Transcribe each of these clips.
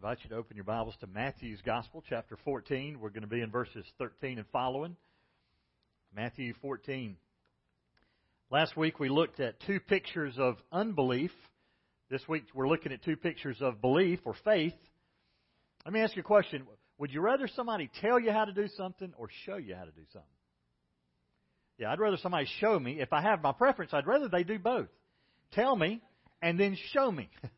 invite you to open your Bibles to Matthew's Gospel, chapter 14. We're going to be in verses 13 and following. Matthew 14. Last week we looked at two pictures of unbelief. This week we're looking at two pictures of belief or faith. Let me ask you a question. Would you rather somebody tell you how to do something or show you how to do something? Yeah, I'd rather somebody show me. If I have my preference, I'd rather they do both. Tell me and then show me.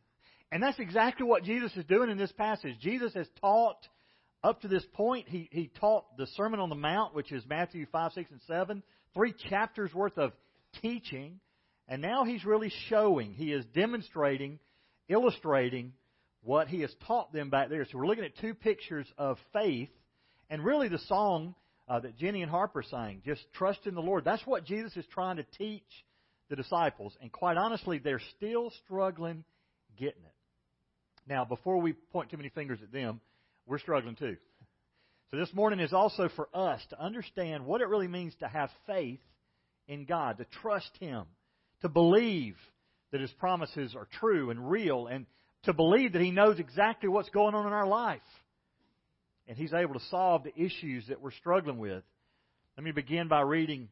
And that's exactly what Jesus is doing in this passage. Jesus has taught up to this point, he, he taught the Sermon on the Mount, which is Matthew 5, 6, and 7, three chapters worth of teaching. And now he's really showing, he is demonstrating, illustrating what he has taught them back there. So we're looking at two pictures of faith. And really the song uh, that Jenny and Harper sang, just trust in the Lord. That's what Jesus is trying to teach the disciples. And quite honestly, they're still struggling getting it. Now, before we point too many fingers at them, we're struggling too. So this morning is also for us to understand what it really means to have faith in God, to trust Him, to believe that His promises are true and real, and to believe that He knows exactly what's going on in our life. And He's able to solve the issues that we're struggling with. Let me begin by reading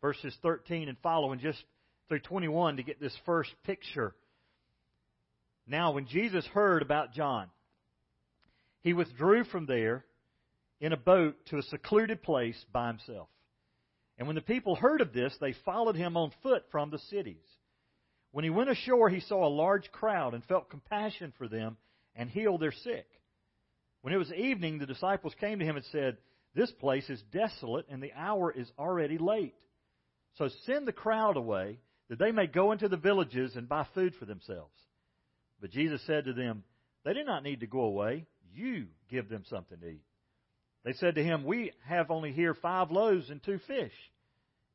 verses 13 and following just through 21 to get this first picture now, when Jesus heard about John, he withdrew from there in a boat to a secluded place by himself. And when the people heard of this, they followed him on foot from the cities. When he went ashore, he saw a large crowd and felt compassion for them and healed their sick. When it was evening, the disciples came to him and said, This place is desolate, and the hour is already late. So send the crowd away, that they may go into the villages and buy food for themselves. But Jesus said to them, They do not need to go away. You give them something to eat. They said to him, We have only here five loaves and two fish.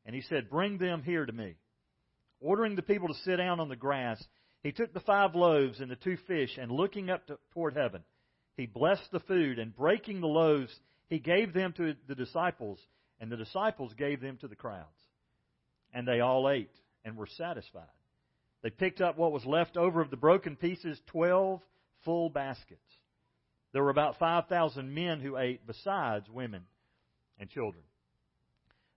And he said, Bring them here to me. Ordering the people to sit down on the grass, he took the five loaves and the two fish, and looking up to, toward heaven, he blessed the food, and breaking the loaves, he gave them to the disciples, and the disciples gave them to the crowds. And they all ate and were satisfied. They picked up what was left over of the broken pieces, 12 full baskets. There were about 5,000 men who ate, besides women and children.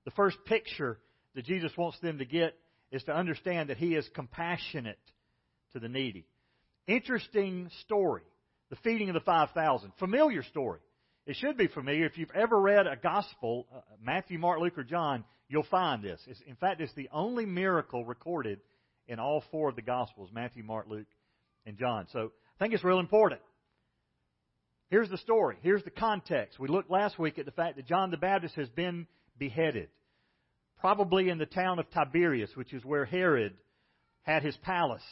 The first picture that Jesus wants them to get is to understand that He is compassionate to the needy. Interesting story. The feeding of the 5,000. Familiar story. It should be familiar. If you've ever read a gospel, uh, Matthew, Mark, Luke, or John, you'll find this. It's, in fact, it's the only miracle recorded in all four of the Gospels Matthew, Mark, Luke, and John. So I think it's real important. Here's the story. Here's the context. We looked last week at the fact that John the Baptist has been beheaded, probably in the town of Tiberias, which is where Herod had his palace.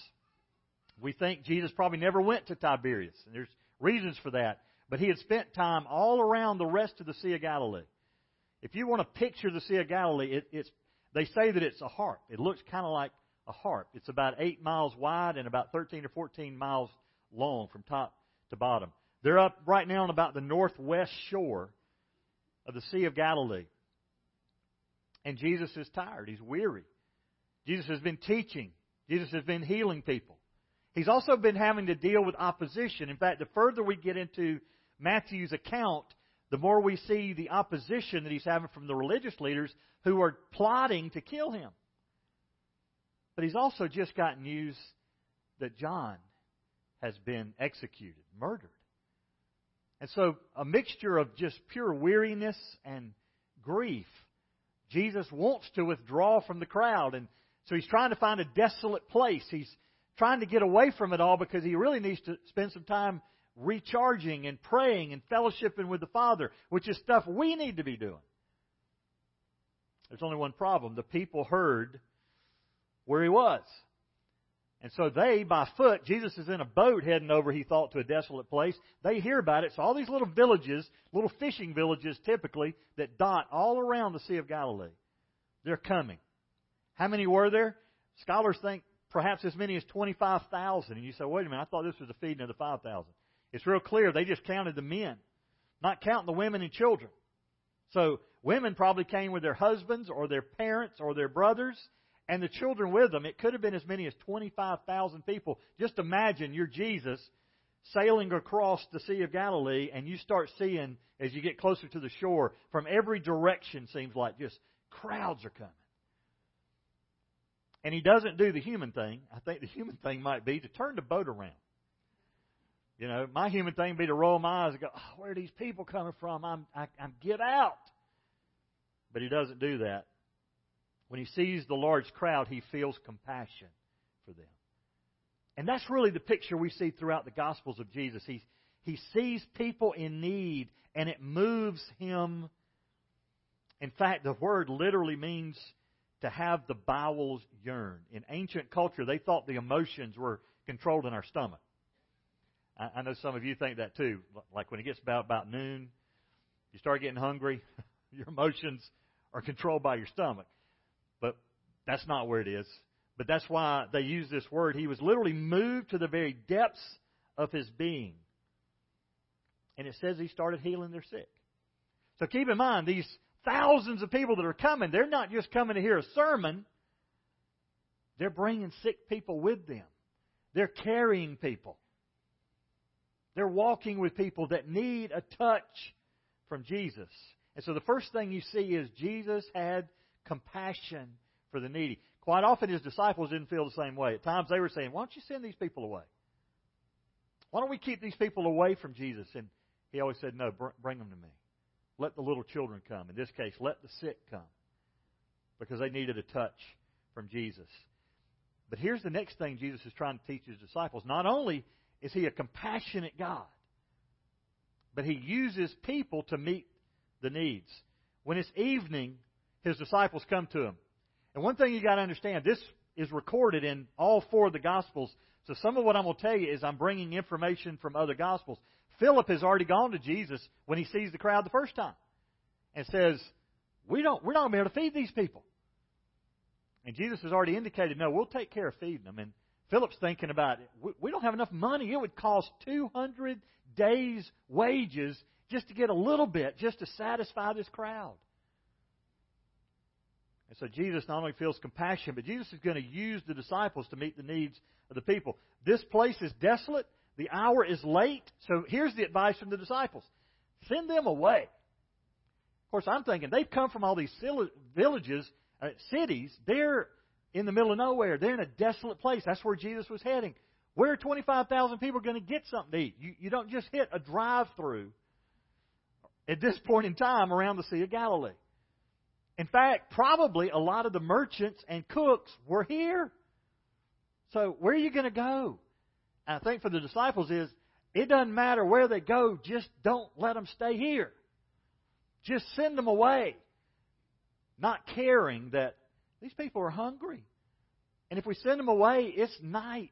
We think Jesus probably never went to Tiberias, and there's reasons for that. But he had spent time all around the rest of the Sea of Galilee. If you want to picture the Sea of Galilee, it, it's they say that it's a harp. It looks kind of like a harp. It's about 8 miles wide and about 13 or 14 miles long from top to bottom. They're up right now on about the northwest shore of the Sea of Galilee. And Jesus is tired. He's weary. Jesus has been teaching. Jesus has been healing people. He's also been having to deal with opposition. In fact, the further we get into Matthew's account, the more we see the opposition that he's having from the religious leaders who are plotting to kill him. But he's also just got news that John has been executed, murdered. And so, a mixture of just pure weariness and grief. Jesus wants to withdraw from the crowd, and so he's trying to find a desolate place. He's trying to get away from it all because he really needs to spend some time recharging and praying and fellowshipping with the Father, which is stuff we need to be doing. There's only one problem. The people heard where he was. And so they, by foot, Jesus is in a boat heading over, he thought, to a desolate place. They hear about it. So all these little villages, little fishing villages typically, that dot all around the Sea of Galilee, they're coming. How many were there? Scholars think perhaps as many as 25,000. And you say, wait a minute, I thought this was the feeding of the 5,000. It's real clear. They just counted the men, not counting the women and children. So women probably came with their husbands or their parents or their brothers and the children with them. It could have been as many as 25,000 people. Just imagine you're Jesus sailing across the Sea of Galilee and you start seeing, as you get closer to the shore, from every direction seems like just crowds are coming. And he doesn't do the human thing. I think the human thing might be to turn the boat around. You know, my human thing would be to roll my eyes and go, oh, where are these people coming from? I'm, I, I'm get out. But he doesn't do that. When he sees the large crowd, he feels compassion for them. And that's really the picture we see throughout the Gospels of Jesus. He, he sees people in need, and it moves him. In fact, the word literally means to have the bowels yearn. In ancient culture, they thought the emotions were controlled in our stomach. I, I know some of you think that too. Like when it gets about, about noon, you start getting hungry, your emotions are controlled by your stomach. That's not where it is. But that's why they use this word. He was literally moved to the very depths of his being. And it says he started healing their sick. So keep in mind, these thousands of people that are coming, they're not just coming to hear a sermon. They're bringing sick people with them. They're carrying people. They're walking with people that need a touch from Jesus. And so the first thing you see is Jesus had compassion for the needy. Quite often his disciples didn't feel the same way. At times they were saying, Why don't you send these people away? Why don't we keep these people away from Jesus? And he always said, No, bring them to me. Let the little children come. In this case, let the sick come. Because they needed a touch from Jesus. But here's the next thing Jesus is trying to teach his disciples. Not only is he a compassionate God, but he uses people to meet the needs. When it's evening, his disciples come to him. And one thing you got to understand, this is recorded in all four of the Gospels. So some of what I'm going to tell you is I'm bringing information from other Gospels. Philip has already gone to Jesus when he sees the crowd the first time and says, we don't, we're not going to be able to feed these people. And Jesus has already indicated, no, we'll take care of feeding them. And Philip's thinking about it. We don't have enough money. It would cost 200 days' wages just to get a little bit, just to satisfy this crowd. And so Jesus not only feels compassion, but Jesus is going to use the disciples to meet the needs of the people. This place is desolate. The hour is late. So here's the advice from the disciples send them away. Of course, I'm thinking they've come from all these villages, uh, cities. They're in the middle of nowhere. They're in a desolate place. That's where Jesus was heading. Where are 25,000 people going to get something to eat? You, you don't just hit a drive through at this point in time around the Sea of Galilee. In fact, probably a lot of the merchants and cooks were here. So where are you going to go? And I think for the disciples is it doesn't matter where they go, just don't let them stay here. Just send them away. Not caring that these people are hungry. And if we send them away, it's night.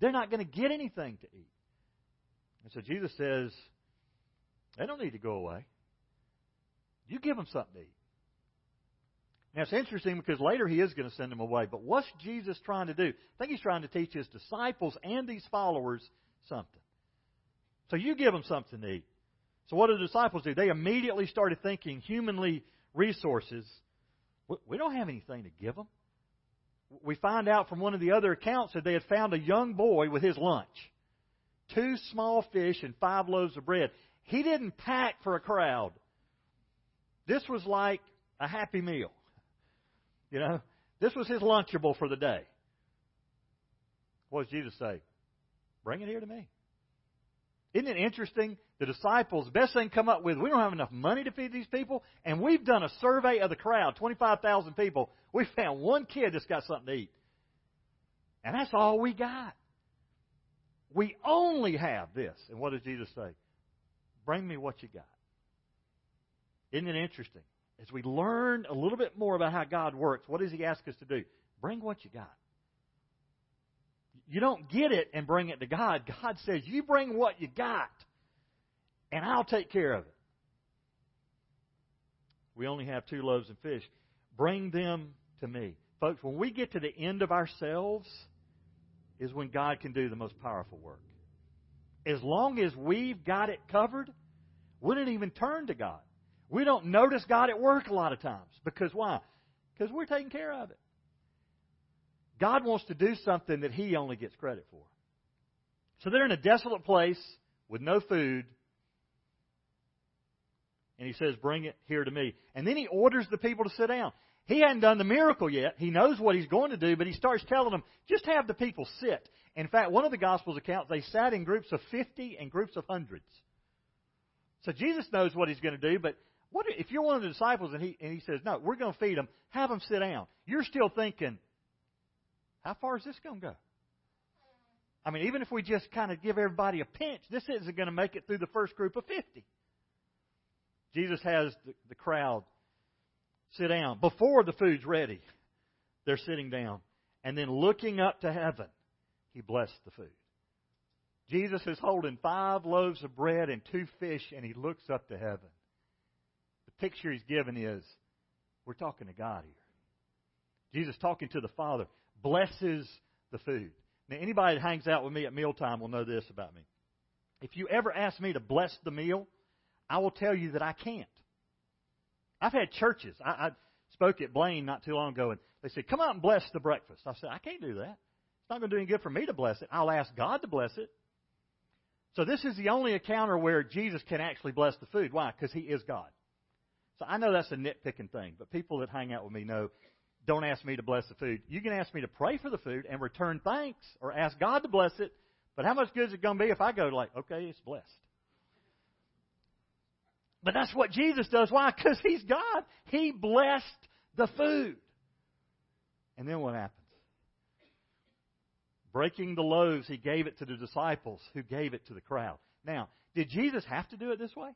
They're not going to get anything to eat. And so Jesus says, they don't need to go away. You give them something to eat. Now it's interesting because later he is going to send them away. But what's Jesus trying to do? I think he's trying to teach his disciples and these followers something. So you give them something to eat. So what do the disciples do? They immediately started thinking humanly resources. We don't have anything to give them. We find out from one of the other accounts that they had found a young boy with his lunch. Two small fish and five loaves of bread. He didn't pack for a crowd. This was like a happy meal. You know, this was his lunchable for the day. What does Jesus say? Bring it here to me. Isn't it interesting? The disciples, best thing come up with, we don't have enough money to feed these people, and we've done a survey of the crowd, 25,000 people. We found one kid that's got something to eat. And that's all we got. We only have this. And what does Jesus say? Bring me what you got. Isn't it interesting? As we learn a little bit more about how God works, what does He ask us to do? Bring what you got. You don't get it and bring it to God. God says, You bring what you got, and I'll take care of it. We only have two loaves and fish. Bring them to me. Folks, when we get to the end of ourselves, is when God can do the most powerful work. As long as we've got it covered, we don't even turn to God. We don't notice God at work a lot of times. Because why? Because we're taking care of it. God wants to do something that He only gets credit for. So they're in a desolate place with no food. And he says, Bring it here to me. And then he orders the people to sit down. He hadn't done the miracle yet. He knows what he's going to do, but he starts telling them, just have the people sit. In fact, one of the Gospels accounts, they sat in groups of 50 and groups of hundreds. So Jesus knows what he's going to do, but what if you're one of the disciples and he, and he says, no, we're going to feed them, have them sit down. You're still thinking, how far is this going to go? I mean, even if we just kind of give everybody a pinch, this isn't going to make it through the first group of 50. Jesus has the, the crowd sit down. Before the food's ready, they're sitting down. And then looking up to heaven, he blessed the food. Jesus is holding five loaves of bread and two fish, and he looks up to heaven. Picture he's given is we're talking to God here. Jesus talking to the Father blesses the food. Now, anybody that hangs out with me at mealtime will know this about me. If you ever ask me to bless the meal, I will tell you that I can't. I've had churches. I, I spoke at Blaine not too long ago, and they said, "Come out and bless the breakfast." I said, "I can't do that. It's not going to do any good for me to bless it. I'll ask God to bless it." So this is the only encounter where Jesus can actually bless the food. Why? Because He is God. So I know that's a nitpicking thing, but people that hang out with me know don't ask me to bless the food. You can ask me to pray for the food and return thanks or ask God to bless it. But how much good is it going to be if I go like, okay, it's blessed? But that's what Jesus does. Why? Because He's God. He blessed the food. And then what happens? Breaking the loaves, He gave it to the disciples who gave it to the crowd. Now, did Jesus have to do it this way?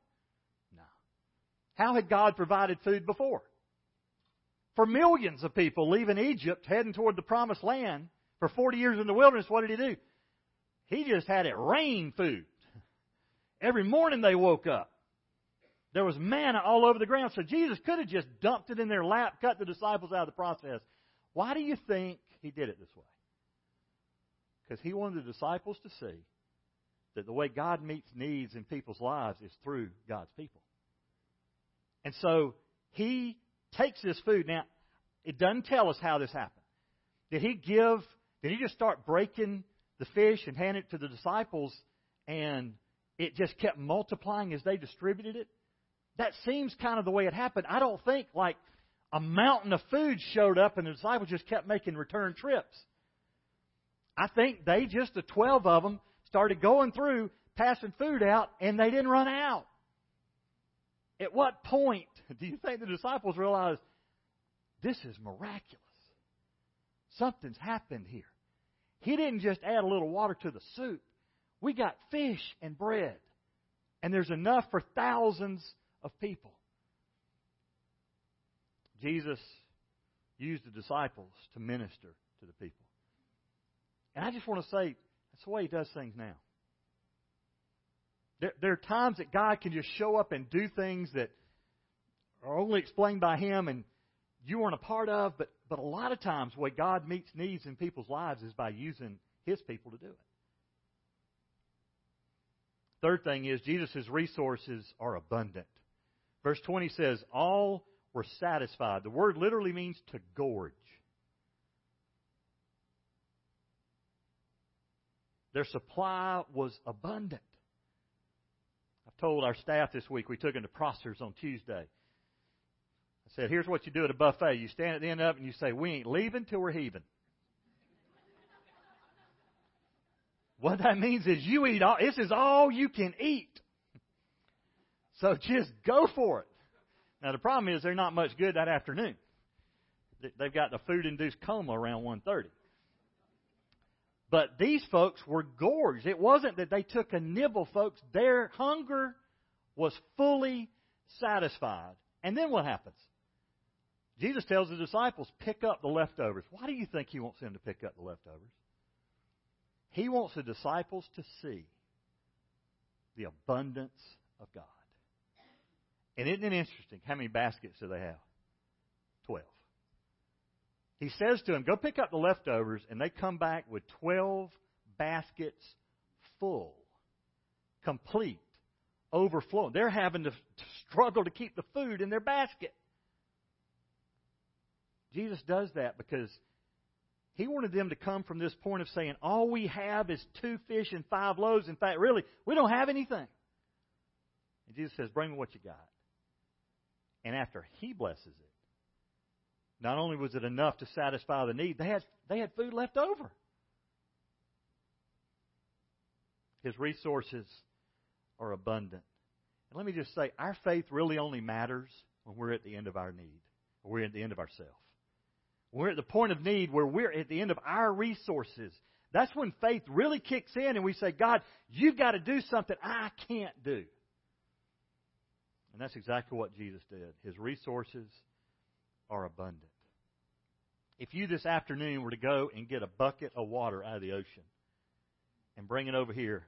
How had God provided food before? For millions of people leaving Egypt, heading toward the promised land, for 40 years in the wilderness, what did he do? He just had it rain food. Every morning they woke up. There was manna all over the ground. So Jesus could have just dumped it in their lap, cut the disciples out of the process. Why do you think he did it this way? Because he wanted the disciples to see that the way God meets needs in people's lives is through God's people. And so he takes this food. Now, it doesn't tell us how this happened. Did he give, did he just start breaking the fish and hand it to the disciples and it just kept multiplying as they distributed it? That seems kind of the way it happened. I don't think like a mountain of food showed up and the disciples just kept making return trips. I think they just, the 12 of them, started going through, passing food out, and they didn't run out. At what point do you think the disciples realized this is miraculous? Something's happened here. He didn't just add a little water to the soup. We got fish and bread. And there's enough for thousands of people. Jesus used the disciples to minister to the people. And I just want to say, that's the way he does things now. There, there are times that God can just show up and do things that are only explained by Him and you weren't a part of, but, but a lot of times the way God meets needs in people's lives is by using His people to do it. Third thing is Jesus' resources are abundant. Verse 20 says, All were satisfied. The word literally means to gorge. Their supply was abundant. Told our staff this week, we took them to Prosser's on Tuesday. I said, here's what you do at a buffet. You stand at the end of it and you say, we ain't leaving till we're heaving. what that means is you eat all, this is all you can eat. So just go for it. Now the problem is they're not much good that afternoon. They've got the food-induced coma around 1.30. But these folks were gorged. It wasn't that they took a nibble, folks. Their hunger was fully satisfied. And then what happens? Jesus tells the disciples, pick up the leftovers. Why do you think he wants them to pick up the leftovers? He wants the disciples to see the abundance of God. And isn't it interesting? How many baskets do they have? Twelve. He says to them, Go pick up the leftovers, and they come back with twelve baskets full, complete, overflowing. They're having to struggle to keep the food in their basket. Jesus does that because He wanted them to come from this point of saying, all we have is two fish and five loaves. In fact, really, we don't have anything. And Jesus says, Bring me what you got. And after he blesses it, not only was it enough to satisfy the need, they had, they had food left over. His resources are abundant. And let me just say, our faith really only matters when we're at the end of our need, or we're at the end of ourselves. We're at the point of need where we're at the end of our resources. That's when faith really kicks in and we say, God, you've got to do something I can't do. And that's exactly what Jesus did. His resources are abundant. If you this afternoon were to go and get a bucket of water out of the ocean and bring it over here,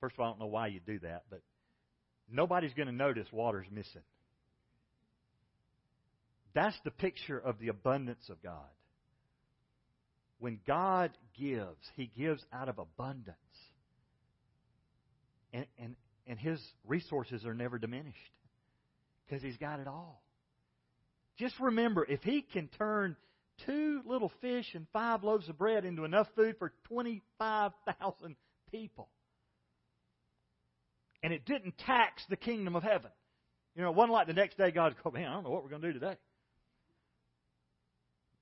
first of all, I don't know why you'd do that, but nobody's going to notice water's missing. That's the picture of the abundance of God. When God gives, He gives out of abundance. And, and, and His resources are never diminished because He's got it all. Just remember, if He can turn two little fish and five loaves of bread into enough food for 25,000 people, and it didn't tax the kingdom of heaven. You know, it wasn't like the next day God go, man, I don't know what we're going to do today.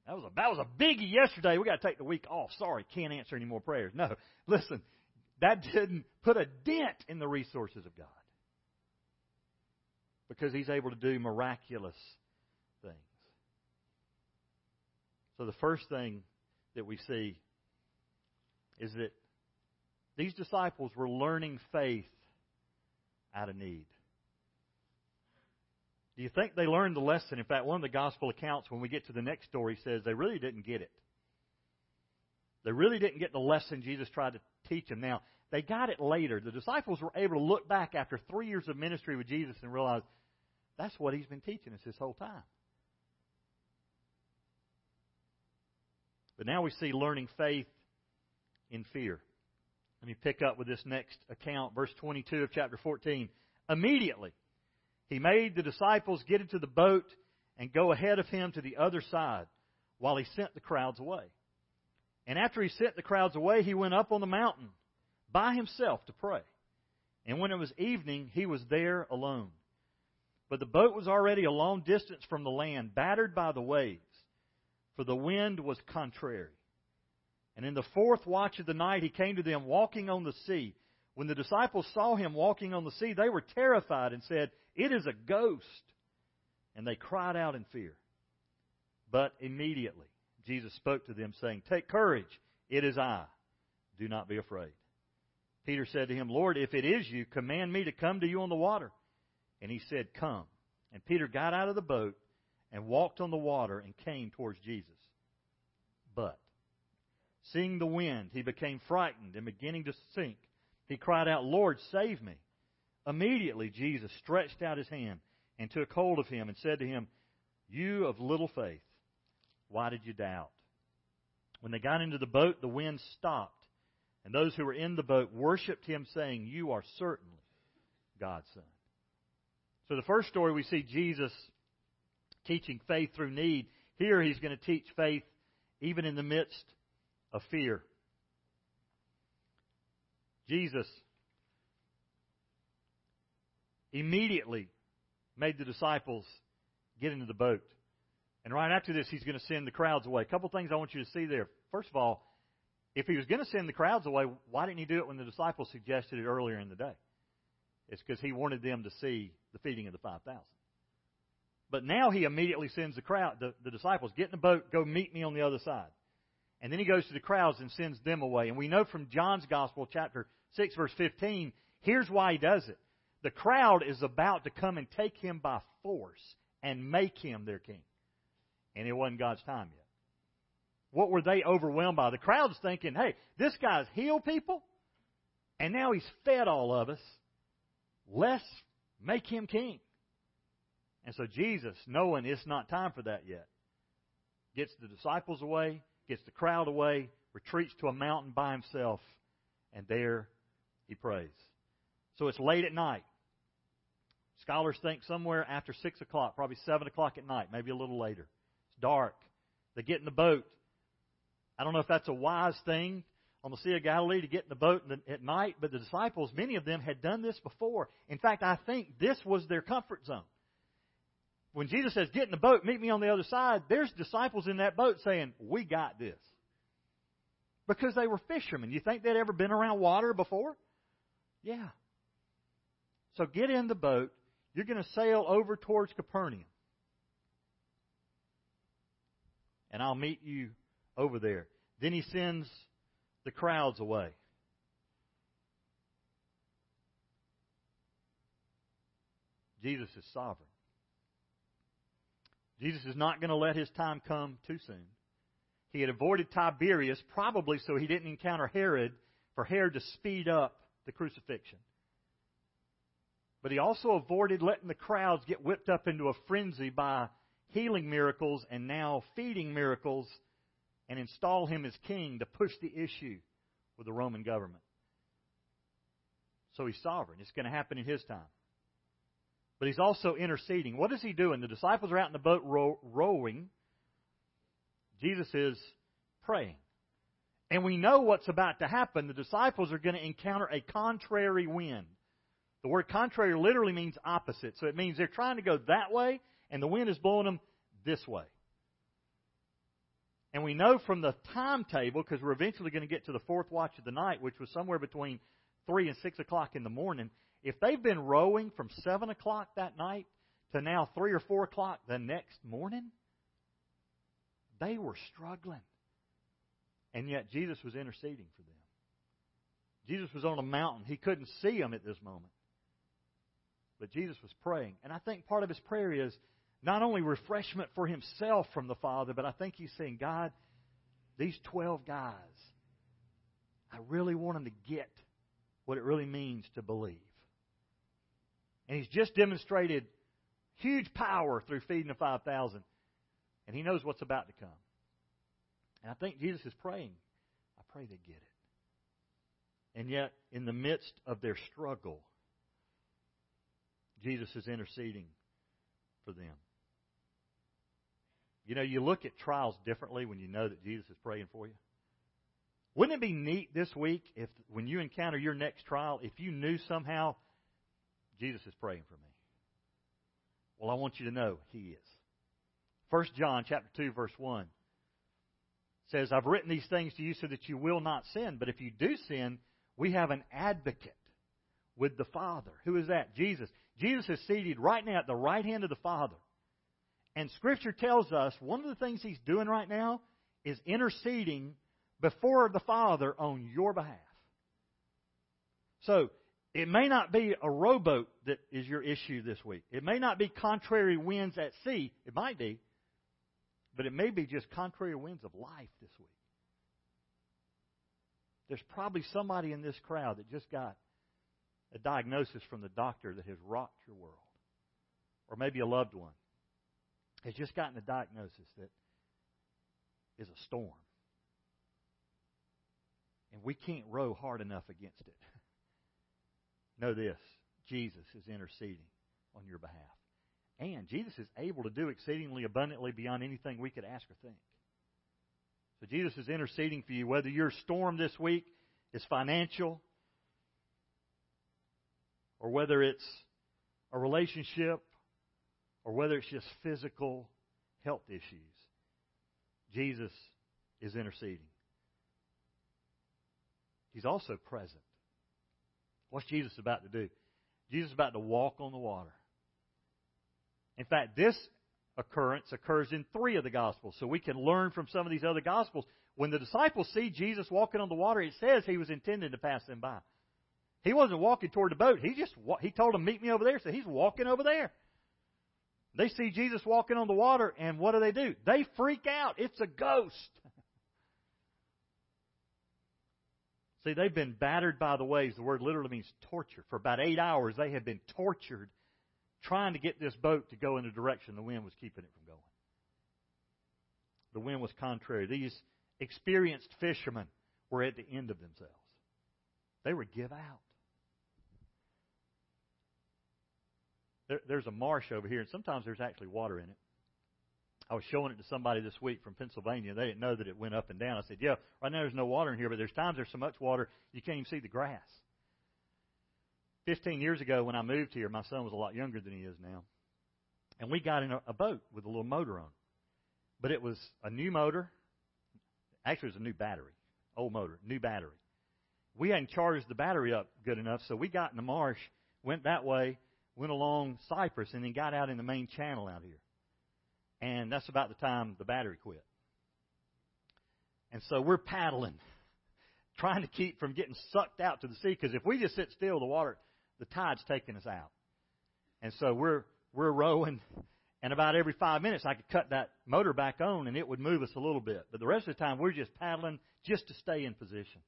That was a that was a biggie yesterday. We got to take the week off. Sorry, can't answer any more prayers. No, listen, that didn't put a dent in the resources of God because He's able to do miraculous things. So the first thing that we see is that these disciples were learning faith out of need. Do you think they learned the lesson? In fact, one of the gospel accounts, when we get to the next story, says they really didn't get it. They really didn't get the lesson Jesus tried to teach them. Now, they got it later. The disciples were able to look back after three years of ministry with Jesus and realize that's what he's been teaching us this whole time. But now we see learning faith in fear. Let me pick up with this next account, verse 22 of chapter 14. Immediately, he made the disciples get into the boat and go ahead of him to the other side while he sent the crowds away. And after he sent the crowds away, he went up on the mountain by himself to pray. And when it was evening, he was there alone. But the boat was already a long distance from the land, battered by the waves, for the wind was contrary. And in the fourth watch of the night, he came to them walking on the sea. When the disciples saw him walking on the sea, they were terrified and said, It is a ghost. And they cried out in fear. But immediately Jesus spoke to them, saying, Take courage, it is I. Do not be afraid. Peter said to him, Lord, if it is you, command me to come to you on the water. And he said, Come. And Peter got out of the boat and walked on the water and came towards Jesus. But, seeing the wind, he became frightened and beginning to sink. He cried out, Lord, save me. Immediately Jesus stretched out his hand and took hold of him and said to him, You of little faith, why did you doubt? When they got into the boat, the wind stopped, and those who were in the boat worshipped him, saying, You are certainly God's Son. So the first story we see Jesus teaching faith through need. Here he's going to teach faith even in the midst of fear. Jesus immediately made the disciples get into the boat. And right after this, he's going to send the crowds away. A couple things I want you to see there. First of all, if he was going to send the crowds away, why didn't he do it when the disciples suggested it earlier in the day? It's because he wanted them to see the feeding of the 5,000. But now he immediately sends the crowd, the, the disciples, get in the boat, go meet me on the other side. And then he goes to the crowds and sends them away. And we know from John's Gospel, chapter 6, verse 15, here's why he does it. The crowd is about to come and take him by force and make him their king. And it wasn't God's time yet. What were they overwhelmed by? The crowd's thinking, hey, this guy's healed people, and now he's fed all of us. Let's make him king. And so Jesus, knowing it's not time for that yet, gets the disciples away, gets the crowd away, retreats to a mountain by himself, and there he prays. So it's late at night. Scholars think somewhere after 6 o'clock, probably 7 o'clock at night, maybe a little later. It's dark. They get in the boat. I don't know if that's a wise thing on the Sea of Galilee to get in the boat at night, but the disciples, many of them had done this before. In fact, I think this was their comfort zone. When Jesus says, Get in the boat, meet me on the other side, there's disciples in that boat saying, We got this. Because they were fishermen. You think they'd ever been around water before? Yeah. So get in the boat. You're going to sail over towards Capernaum. And I'll meet you over there. Then he sends the crowds away. Jesus is sovereign. Jesus is not going to let his time come too soon. He had avoided Tiberias probably so he didn't encounter Herod for Herod to speed up the crucifixion. But he also avoided letting the crowds get whipped up into a frenzy by healing miracles and now feeding miracles and install him as king to push the issue with the Roman government. So he's sovereign. It's going to happen in his time. But he's also interceding. What is he doing? The disciples are out in the boat row, rowing. Jesus is praying. And we know what's about to happen. The disciples are going to encounter a contrary wind. The word contrary literally means opposite. So it means they're trying to go that way, and the wind is blowing them this way. And we know from the timetable, because we're eventually going to get to the fourth watch of the night, which was somewhere between 3 and 6 o'clock in the morning, if they've been rowing from 7 o'clock that night to now 3 or 4 o'clock the next morning, they were struggling. And yet Jesus was interceding for them. Jesus was on a mountain. He couldn't see them at this moment. But Jesus was praying. And I think part of his prayer is not only refreshment for himself from the Father, but I think he's saying, God, these 12 guys, I really want them to get what it really means to believe. And he's just demonstrated huge power through feeding the 5,000. And he knows what's about to come. And I think Jesus is praying. I pray they get it. And yet, in the midst of their struggle, Jesus is interceding for them. You know, you look at trials differently when you know that Jesus is praying for you. Wouldn't it be neat this week if, when you encounter your next trial, if you knew somehow Jesus is praying for me? Well, I want you to know He is. First John chapter two verse one says, "I've written these things to you so that you will not sin. But if you do sin, we have an advocate with the Father. Who is that? Jesus. Jesus is seated right now at the right hand of the Father. And Scripture tells us one of the things He's doing right now is interceding before the Father on your behalf. So, it may not be a rowboat that is your issue this week. It may not be contrary winds at sea. It might be. But it may be just contrary winds of life this week. There's probably somebody in this crowd that just got a diagnosis from the doctor that has rocked your world. Or maybe a loved one has just gotten a diagnosis that is a storm. And we can't row hard enough against it. know this Jesus is interceding on your behalf. And Jesus is able to do exceedingly abundantly beyond anything we could ask or think. So Jesus is interceding for you, whether your storm this week is financial, or whether it's a relationship, or whether it's just physical health issues, Jesus is interceding. He's also present. What's Jesus about to do? Jesus is about to walk on the water. In fact, this occurrence occurs in three of the Gospels, so we can learn from some of these other Gospels. When the disciples see Jesus walking on the water, it says he was intending to pass them by. He wasn't walking toward the boat. He just he told them, "Meet me over there." So he's walking over there. They see Jesus walking on the water, and what do they do? They freak out. It's a ghost. See, they've been battered by the waves. The word literally means torture. For about eight hours, they had been tortured trying to get this boat to go in the direction the wind was keeping it from going. The wind was contrary. These experienced fishermen were at the end of themselves. They were give out. there, there's a marsh over here, and sometimes there's actually water in it. I was showing it to somebody this week from Pennsylvania. They didn't know that it went up and down. I said, "Yeah, right now there's no water in here, but there's times there's so much water you can't even see the grass." Fifteen years ago, when I moved here, my son was a lot younger than he is now, and we got in a, a boat with a little motor on, but it was a new motor. Actually, it was a new battery, old motor, new battery. We hadn't charged the battery up good enough, so we got in the marsh, went that way, went along Cypress, and then got out in the main channel out here and that's about the time the battery quit. And so we're paddling, trying to keep from getting sucked out to the sea, because if we just sit still, the water, the tide's taking us out. And so we're we're rowing, and about every five minutes I could cut that motor back on, and it would move us a little bit. But the rest of the time we're just paddling just to stay in position.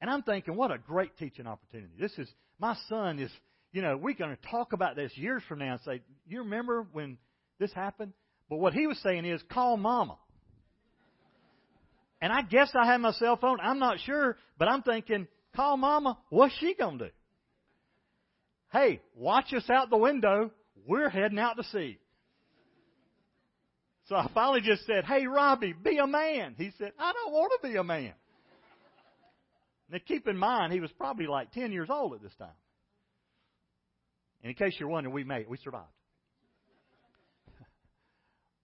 And I'm thinking, what a great teaching opportunity. This is my son is, you know, we're going to talk about this years from now and say, you remember when this happened? But what he was saying is, call mama. And I guess I had my cell phone. I'm not sure, but I'm thinking, call mama. What's she going to do? Hey, watch us out the window. We're heading out to sea. So I finally just said, Hey, Robbie, be a man. He said, I don't want to be a man. Now keep in mind, he was probably like 10 years old at this time. And in case you're wondering, we made it. We survived.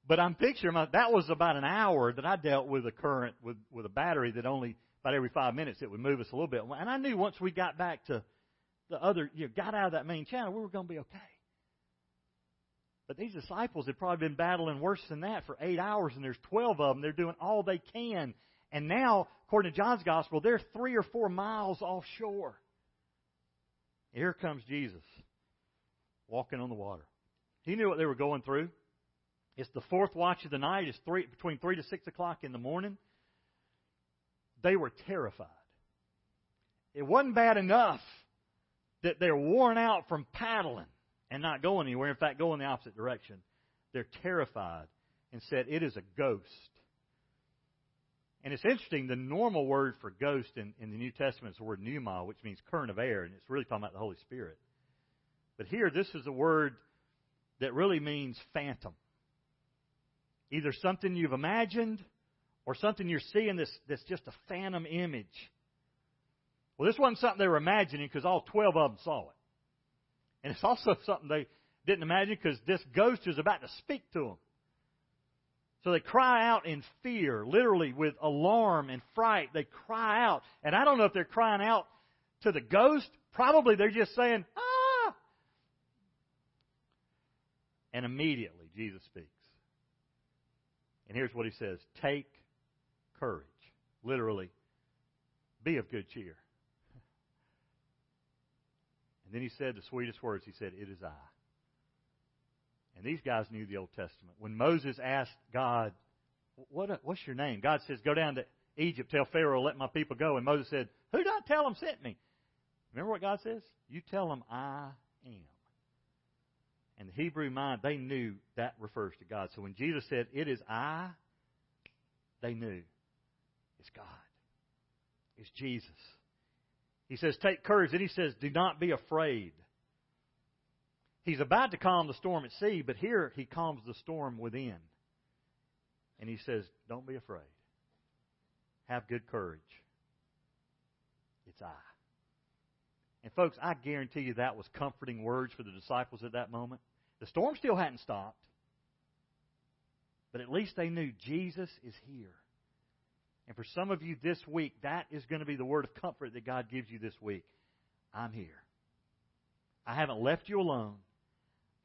But I'm picturing my, that was about an hour that I dealt with a current with with a battery that only about every five minutes it would move us a little bit. And I knew once we got back to the other, you know, got out of that main channel, we were going to be okay. But these disciples had probably been battling worse than that for eight hours, and there's 12 of them. They're doing all they can. And now, according to John's Gospel, they're three or four miles offshore. Here comes Jesus walking on the water. He knew what they were going through. It's the fourth watch of the night. It's three, between 3 to 6 o'clock in the morning. They were terrified. It wasn't bad enough that they're worn out from paddling and not going anywhere. In fact, going the opposite direction. They're terrified and said, It is a ghost. And it's interesting, the normal word for ghost in, in the New Testament is the word pneuma, which means current of air, and it's really talking about the Holy Spirit. But here, this is a word that really means phantom. Either something you've imagined or something you're seeing that's, that's just a phantom image. Well, this wasn't something they were imagining because all 12 of them saw it. And it's also something they didn't imagine because this ghost is about to speak to them. So they cry out in fear, literally with alarm and fright. They cry out. And I don't know if they're crying out to the ghost. Probably they're just saying, ah! And immediately Jesus speaks. And here's what he says Take courage. Literally, be of good cheer. And then he said the sweetest words. He said, It is I. And these guys knew the Old Testament. When Moses asked God, what, uh, What's your name? God says, Go down to Egypt, tell Pharaoh, let my people go. And Moses said, Who did I tell him sent me? Remember what God says? You tell them I am. And the Hebrew mind, they knew that refers to God. So when Jesus said, It is I, they knew it's God. It's Jesus. He says, Take courage. Then he says, Do not be afraid. He's about to calm the storm at sea, but here he calms the storm within. And he says, Don't be afraid. Have good courage. It's I. And folks, I guarantee you that was comforting words for the disciples at that moment. The storm still hadn't stopped. But at least they knew Jesus is here. And for some of you this week, that is going to be the word of comfort that God gives you this week. I'm here. I haven't left you alone.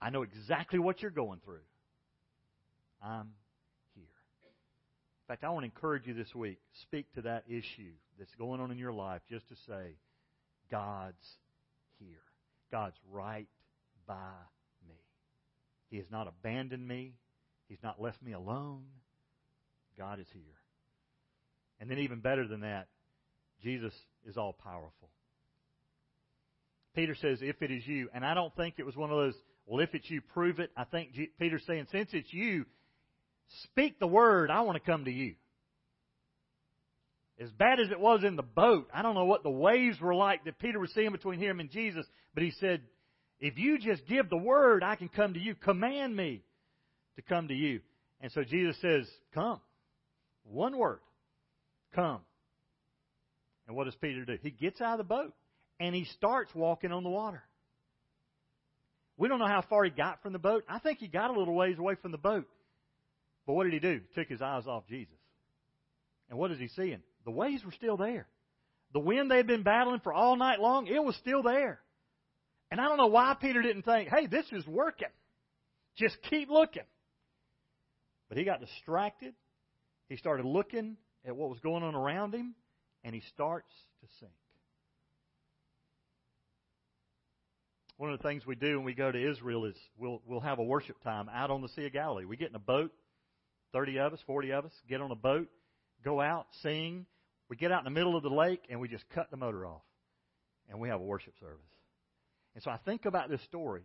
I know exactly what you're going through. I'm here. In fact, I want to encourage you this week. Speak to that issue that's going on in your life just to say, God's here. God's right by me. He has not abandoned me. He's not left me alone. God is here. And then, even better than that, Jesus is all powerful. Peter says, if it is you. And I don't think it was one of those, well, if it's you, prove it. I think Peter's saying, since it's you, speak the word. I want to come to you. As bad as it was in the boat, I don't know what the waves were like that Peter was seeing between him and Jesus, but he said, if you just give the word, I can come to you. Command me to come to you. And so Jesus says, Come. One word. Come. And what does Peter do? He gets out of the boat and he starts walking on the water. We don't know how far he got from the boat. I think he got a little ways away from the boat. But what did he do? Took his eyes off Jesus. And what is he seeing? The waves were still there. The wind they had been battling for all night long, it was still there. And I don't know why Peter didn't think, hey, this is working. Just keep looking. But he got distracted. He started looking at what was going on around him, and he starts to sink. One of the things we do when we go to Israel is we'll, we'll have a worship time out on the Sea of Galilee. We get in a boat, 30 of us, 40 of us, get on a boat, go out, sing. We get out in the middle of the lake, and we just cut the motor off. And we have a worship service. And so I think about this story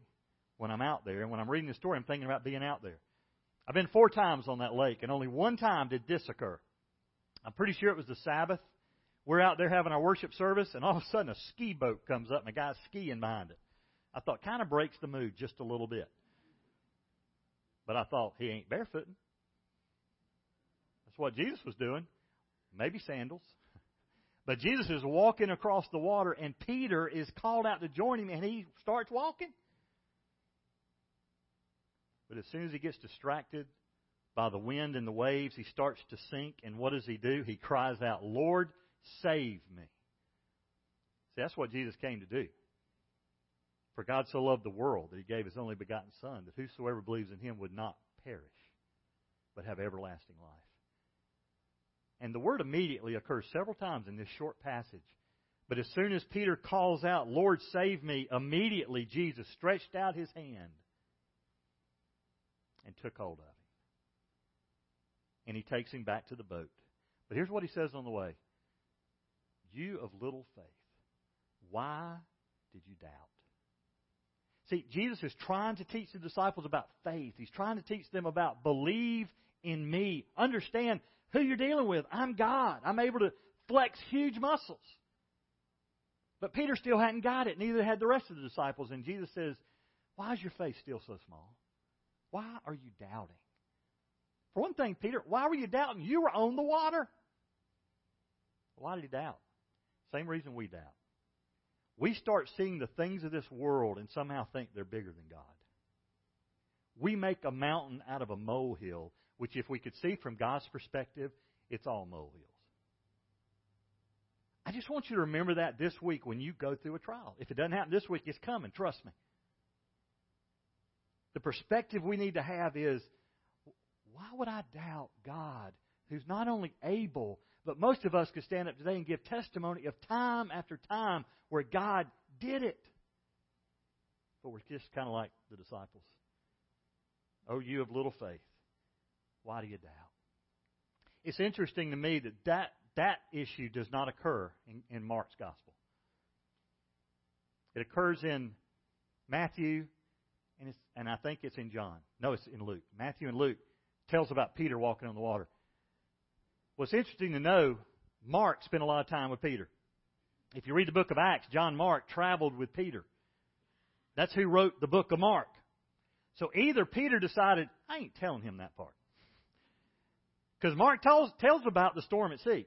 when I'm out there, and when I'm reading the story, I'm thinking about being out there. I've been four times on that lake, and only one time did this occur. I'm pretty sure it was the Sabbath. We're out there having our worship service, and all of a sudden a ski boat comes up, and a guy's skiing behind it. I thought, kind of breaks the mood just a little bit. But I thought, he ain't barefooting. That's what Jesus was doing. Maybe sandals. But Jesus is walking across the water, and Peter is called out to join him, and he starts walking. But as soon as he gets distracted by the wind and the waves, he starts to sink. And what does he do? He cries out, Lord, save me. See, that's what Jesus came to do. For God so loved the world that he gave his only begotten Son, that whosoever believes in him would not perish, but have everlasting life. And the word immediately occurs several times in this short passage. But as soon as Peter calls out, Lord, save me, immediately Jesus stretched out his hand and took hold of him. And he takes him back to the boat. But here's what he says on the way You of little faith, why did you doubt? See, Jesus is trying to teach the disciples about faith. He's trying to teach them about believe in me. Understand who you're dealing with. I'm God. I'm able to flex huge muscles. But Peter still hadn't got it. Neither had the rest of the disciples. And Jesus says, Why is your faith still so small? Why are you doubting? For one thing, Peter, why were you doubting? You were on the water. Why did he doubt? Same reason we doubt. We start seeing the things of this world and somehow think they're bigger than God. We make a mountain out of a molehill, which, if we could see from God's perspective, it's all molehills. I just want you to remember that this week when you go through a trial. If it doesn't happen this week, it's coming. Trust me. The perspective we need to have is why would I doubt God, who's not only able, but most of us could stand up today and give testimony of time after time where God did it. But we're just kind of like the disciples. Oh, you of little faith, why do you doubt? It's interesting to me that that, that issue does not occur in, in Mark's gospel. It occurs in Matthew and, and I think it's in John. No, it's in Luke. Matthew and Luke tells about Peter walking on the water. What's interesting to know, Mark spent a lot of time with Peter. If you read the book of Acts, John Mark traveled with Peter. That's who wrote the book of Mark. So either Peter decided, I ain't telling him that part. Because Mark tells, tells about the storm at sea.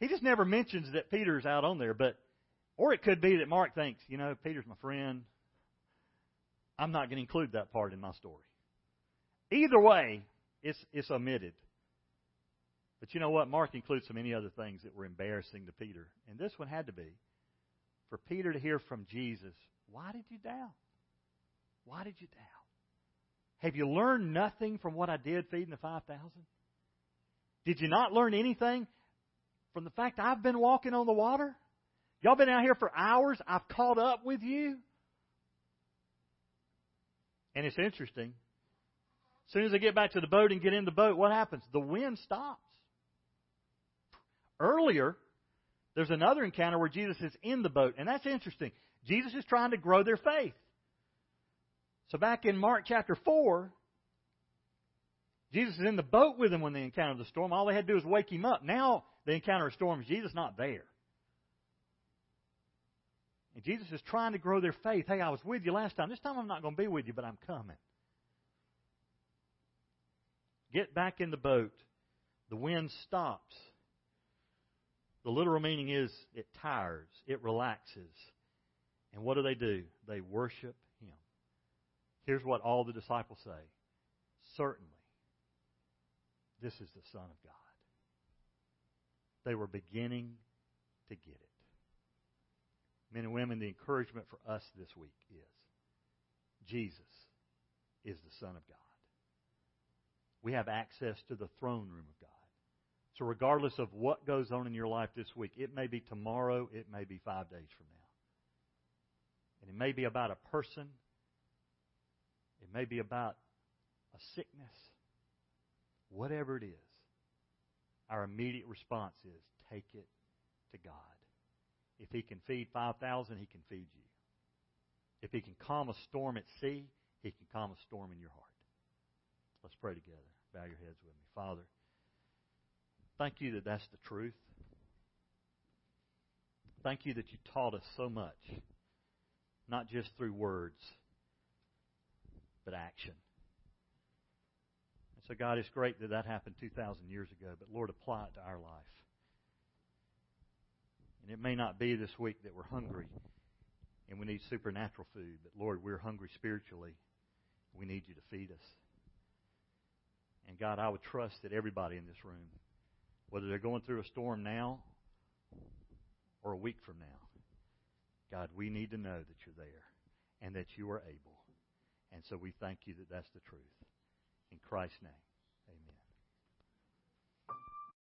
He just never mentions that Peter's out on there, but, or it could be that Mark thinks, you know, Peter's my friend. I'm not going to include that part in my story. Either way, it's, it's omitted. But you know what? Mark includes so many other things that were embarrassing to Peter. And this one had to be for Peter to hear from Jesus, Why did you doubt? Why did you doubt? Have you learned nothing from what I did feeding the 5,000? Did you not learn anything from the fact I've been walking on the water? Y'all been out here for hours. I've caught up with you. And it's interesting. As soon as they get back to the boat and get in the boat, what happens? The wind stops. Earlier, there's another encounter where Jesus is in the boat, and that's interesting. Jesus is trying to grow their faith. So back in Mark chapter 4, Jesus is in the boat with them when they encounter the storm. All they had to do was wake him up. Now they encounter a storm. Jesus is not there. And Jesus is trying to grow their faith. Hey, I was with you last time. This time I'm not going to be with you, but I'm coming. get back in the boat. The wind stops. The literal meaning is it tires, it relaxes. And what do they do? They worship Him. Here's what all the disciples say Certainly, this is the Son of God. They were beginning to get it. Men and women, the encouragement for us this week is Jesus is the Son of God. We have access to the throne room of God. So, regardless of what goes on in your life this week, it may be tomorrow, it may be five days from now. And it may be about a person, it may be about a sickness, whatever it is, our immediate response is take it to God. If He can feed 5,000, He can feed you. If He can calm a storm at sea, He can calm a storm in your heart. Let's pray together. Bow your heads with me. Father, thank you that that's the truth. Thank you that you taught us so much, not just through words, but action. So, God, it's great that that happened 2,000 years ago, but Lord, apply it to our life. And it may not be this week that we're hungry and we need supernatural food, but Lord, we're hungry spiritually. We need you to feed us. And God, I would trust that everybody in this room, whether they're going through a storm now or a week from now, God, we need to know that you're there and that you are able. And so we thank you that that's the truth. In Christ's name.